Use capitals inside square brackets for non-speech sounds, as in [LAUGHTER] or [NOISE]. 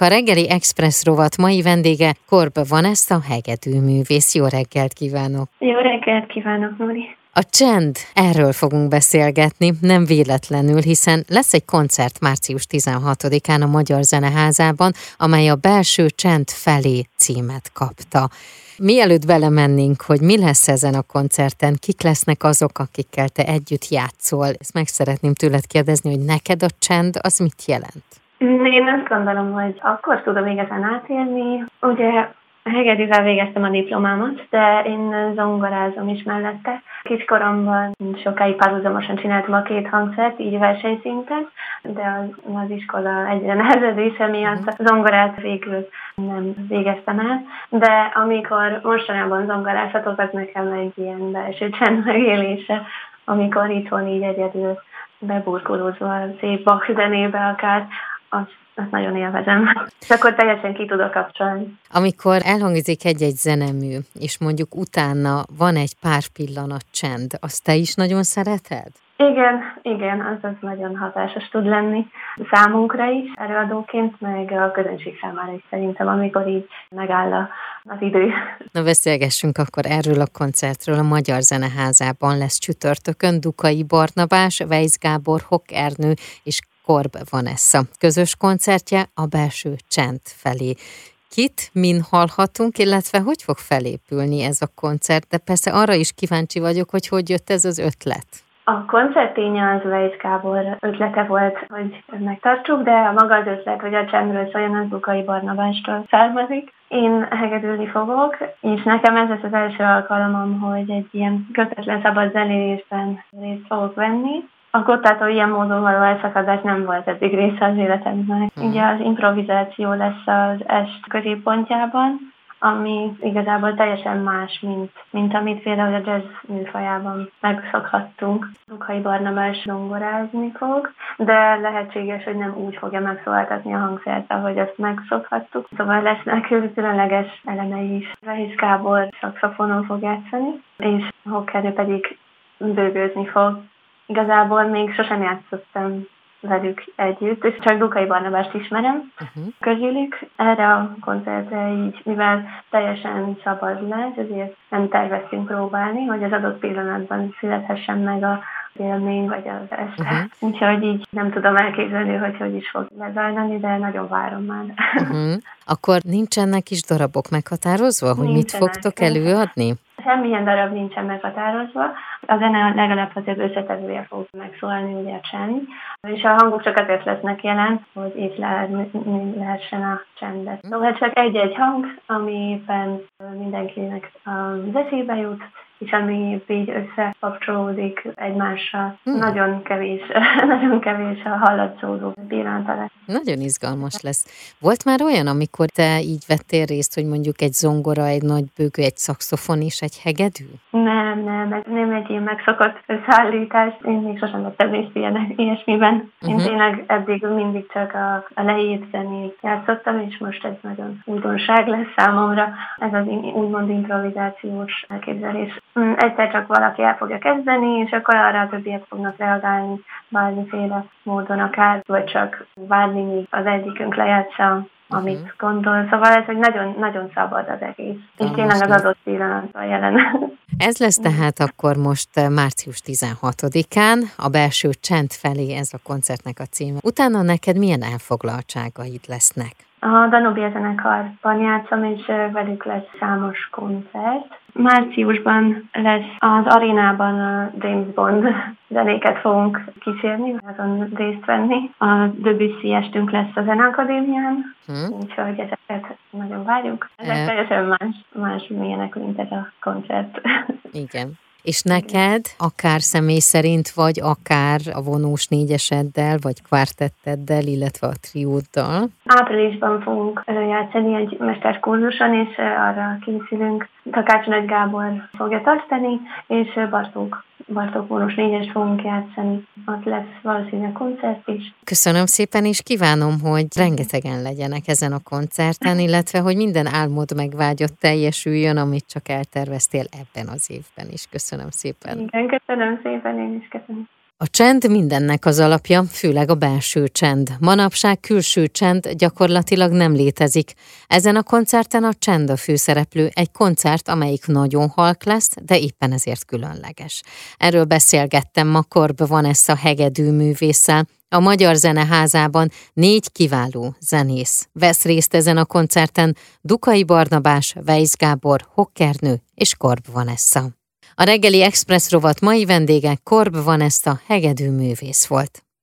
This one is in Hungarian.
A reggeli Express rovat mai vendége Korbe van ezt a hegedű művész. Jó reggelt kívánok! Jó reggelt kívánok, Nori! A csend, erről fogunk beszélgetni, nem véletlenül, hiszen lesz egy koncert március 16-án a Magyar Zeneházában, amely a belső csend felé címet kapta. Mielőtt belemennénk, hogy mi lesz ezen a koncerten, kik lesznek azok, akikkel te együtt játszol, ezt meg szeretném tőled kérdezni, hogy neked a csend az mit jelent? Én azt gondolom, hogy akkor tudom igazán átélni. Ugye hegedűvel végeztem a diplomámat, de én zongorázom is mellette. Kiskoromban sokáig párhuzamosan csináltam a két hangszert, így versenyszinten, de az, az iskola egyre [LAUGHS] nehezedése miatt a zongorát végül nem végeztem el. De amikor mostanában zongorázhatok, az nekem egy ilyen belső csend megélése, amikor itthon így egyedül beburkolózva a szép Bach zenébe akár, azt, azt nagyon élvezem. És akkor teljesen ki tudok kapcsolni. Amikor elhangzik egy-egy zenemű, és mondjuk utána van egy pár pillanat csend, azt te is nagyon szereted? Igen, igen, az az nagyon hatásos tud lenni számunkra is, előadóként, meg a közönség számára is szerintem, amikor így megáll a, az idő. Na beszélgessünk akkor erről a koncertről. A Magyar Zeneházában lesz csütörtökön Dukai Barnabás, Weiss Gábor, Hok Ernő és Korb Vanessa. Közös koncertje a belső csend felé. Kit, min hallhatunk, illetve hogy fog felépülni ez a koncert, de persze arra is kíváncsi vagyok, hogy hogy jött ez az ötlet. A koncerténye az Weiss Gábor ötlete volt, hogy megtartsuk, de a maga az ötlet, hogy a csendről szóljon, az Bukai Barnabástól származik. Én hegedülni fogok, és nekem ez lesz az első alkalomam, hogy egy ilyen kötetlen szabad zenélésben részt fogok venni. A kottától ilyen módon való elszakadás nem volt eddig része az életemnek. Hmm. Ugye az improvizáció lesz az est középpontjában, ami igazából teljesen más, mint, mint amit például a jazz műfajában megszokhattunk. Lukai Barnabás zongorázni fog, de lehetséges, hogy nem úgy fogja megszólaltatni a hangszert, ahogy azt megszokhattuk. Szóval lesznek különleges elemei is. Rehisz Gábor szakszafonon fog játszani, és Hokkerő pedig bőgőzni fog. Igazából még sosem játszottam velük együtt, és csak Dukai Barnabást ismerem uh-huh. közülük. Erre a koncertre így, mivel teljesen szabad lesz, ezért nem terveztünk próbálni, hogy az adott pillanatban születhessen meg a élmény, vagy az este. Uh-huh. Úgyhogy így nem tudom elképzelni, hogy hogy is fog lezajlani, de nagyon várom már. Uh-huh. Akkor nincsenek is darabok meghatározva, hogy nincsenek, mit fogtok előadni? Semmilyen darab nincsen meghatározva. A zene legalább azért összetevője fog megszólalni, ugye a csend. És a hangok csak azért lesznek jelen, hogy itt lehessen a csendet. Szóval csak egy-egy hang, amiben mindenkinek az eszébe jut, és ami így összekapcsolódik egymással. Hmm. Nagyon kevés, [LAUGHS] nagyon kevés a hallatszódó pillanata lesz. Nagyon izgalmas lesz. Volt már olyan, amikor te így vettél részt, hogy mondjuk egy zongora, egy nagy bőgő, egy szakszofon és egy hegedű? Nem, nem, ez nem egy ilyen megszokott szállítás. Én még sosem vettem részt ilyen, ilyesmiben. Én uh-huh. tényleg eddig mindig csak a, a leírt zenét játszottam, és most ez nagyon újdonság lesz számomra. Ez az úgymond improvizációs elképzelés. Mm, egyszer csak valaki el fogja kezdeni, és akkor arra a többiek fognak reagálni bármiféle módon akár, vagy csak várni, míg az egyikünk lejátsza amit uh-huh. gondol. Szóval ez egy nagyon, nagyon szabad az egész. És tényleg az adott pillanatban jelen. [LAUGHS] Ez lesz tehát akkor most eh, március 16-án, a belső csend felé ez a koncertnek a címe. Utána neked milyen elfoglaltságaid lesznek? A Danubia zenekarban játszom, és velük lesz számos koncert. Márciusban lesz az arénában a James Bond [LAUGHS] zenéket fogunk kísérni, azon részt venni. A Debussy estünk lesz a Zeneakadémián, hmm. úgyhogy ezeket nagyon várjuk. Ezek e... teljesen más, más milyenek, mint ez a koncert. Igen. És neked, akár személy szerint, vagy akár a vonós négyeseddel, vagy kvártetteddel, illetve a trióddal? Áprilisban fogunk játszani egy mesterkurzuson, és arra készülünk. Takács Nagy Gábor fogja tartani, és Bartók Bartók vonós négyes fogunk játszani. Ott lesz valószínűleg koncert is. Köszönöm szépen, és kívánom, hogy rengetegen legyenek ezen a koncerten, illetve hogy minden álmod megvágyott teljesüljön, amit csak elterveztél ebben az évben is. Köszönöm szépen. Igen, köszönöm szépen, én is köszönöm. A csend mindennek az alapja, főleg a belső csend. Manapság külső csend gyakorlatilag nem létezik. Ezen a koncerten a csend a főszereplő, egy koncert, amelyik nagyon halk lesz, de éppen ezért különleges. Erről beszélgettem ma Korb Vanessa hegedű művésszel, a Magyar Zeneházában négy kiváló zenész vesz részt ezen a koncerten, Dukai Barnabás, Weiss Gábor, Hokkernő és Korb Vanessa. A reggeli Express rovat mai vendége Korb Vanessa hegedű művész volt.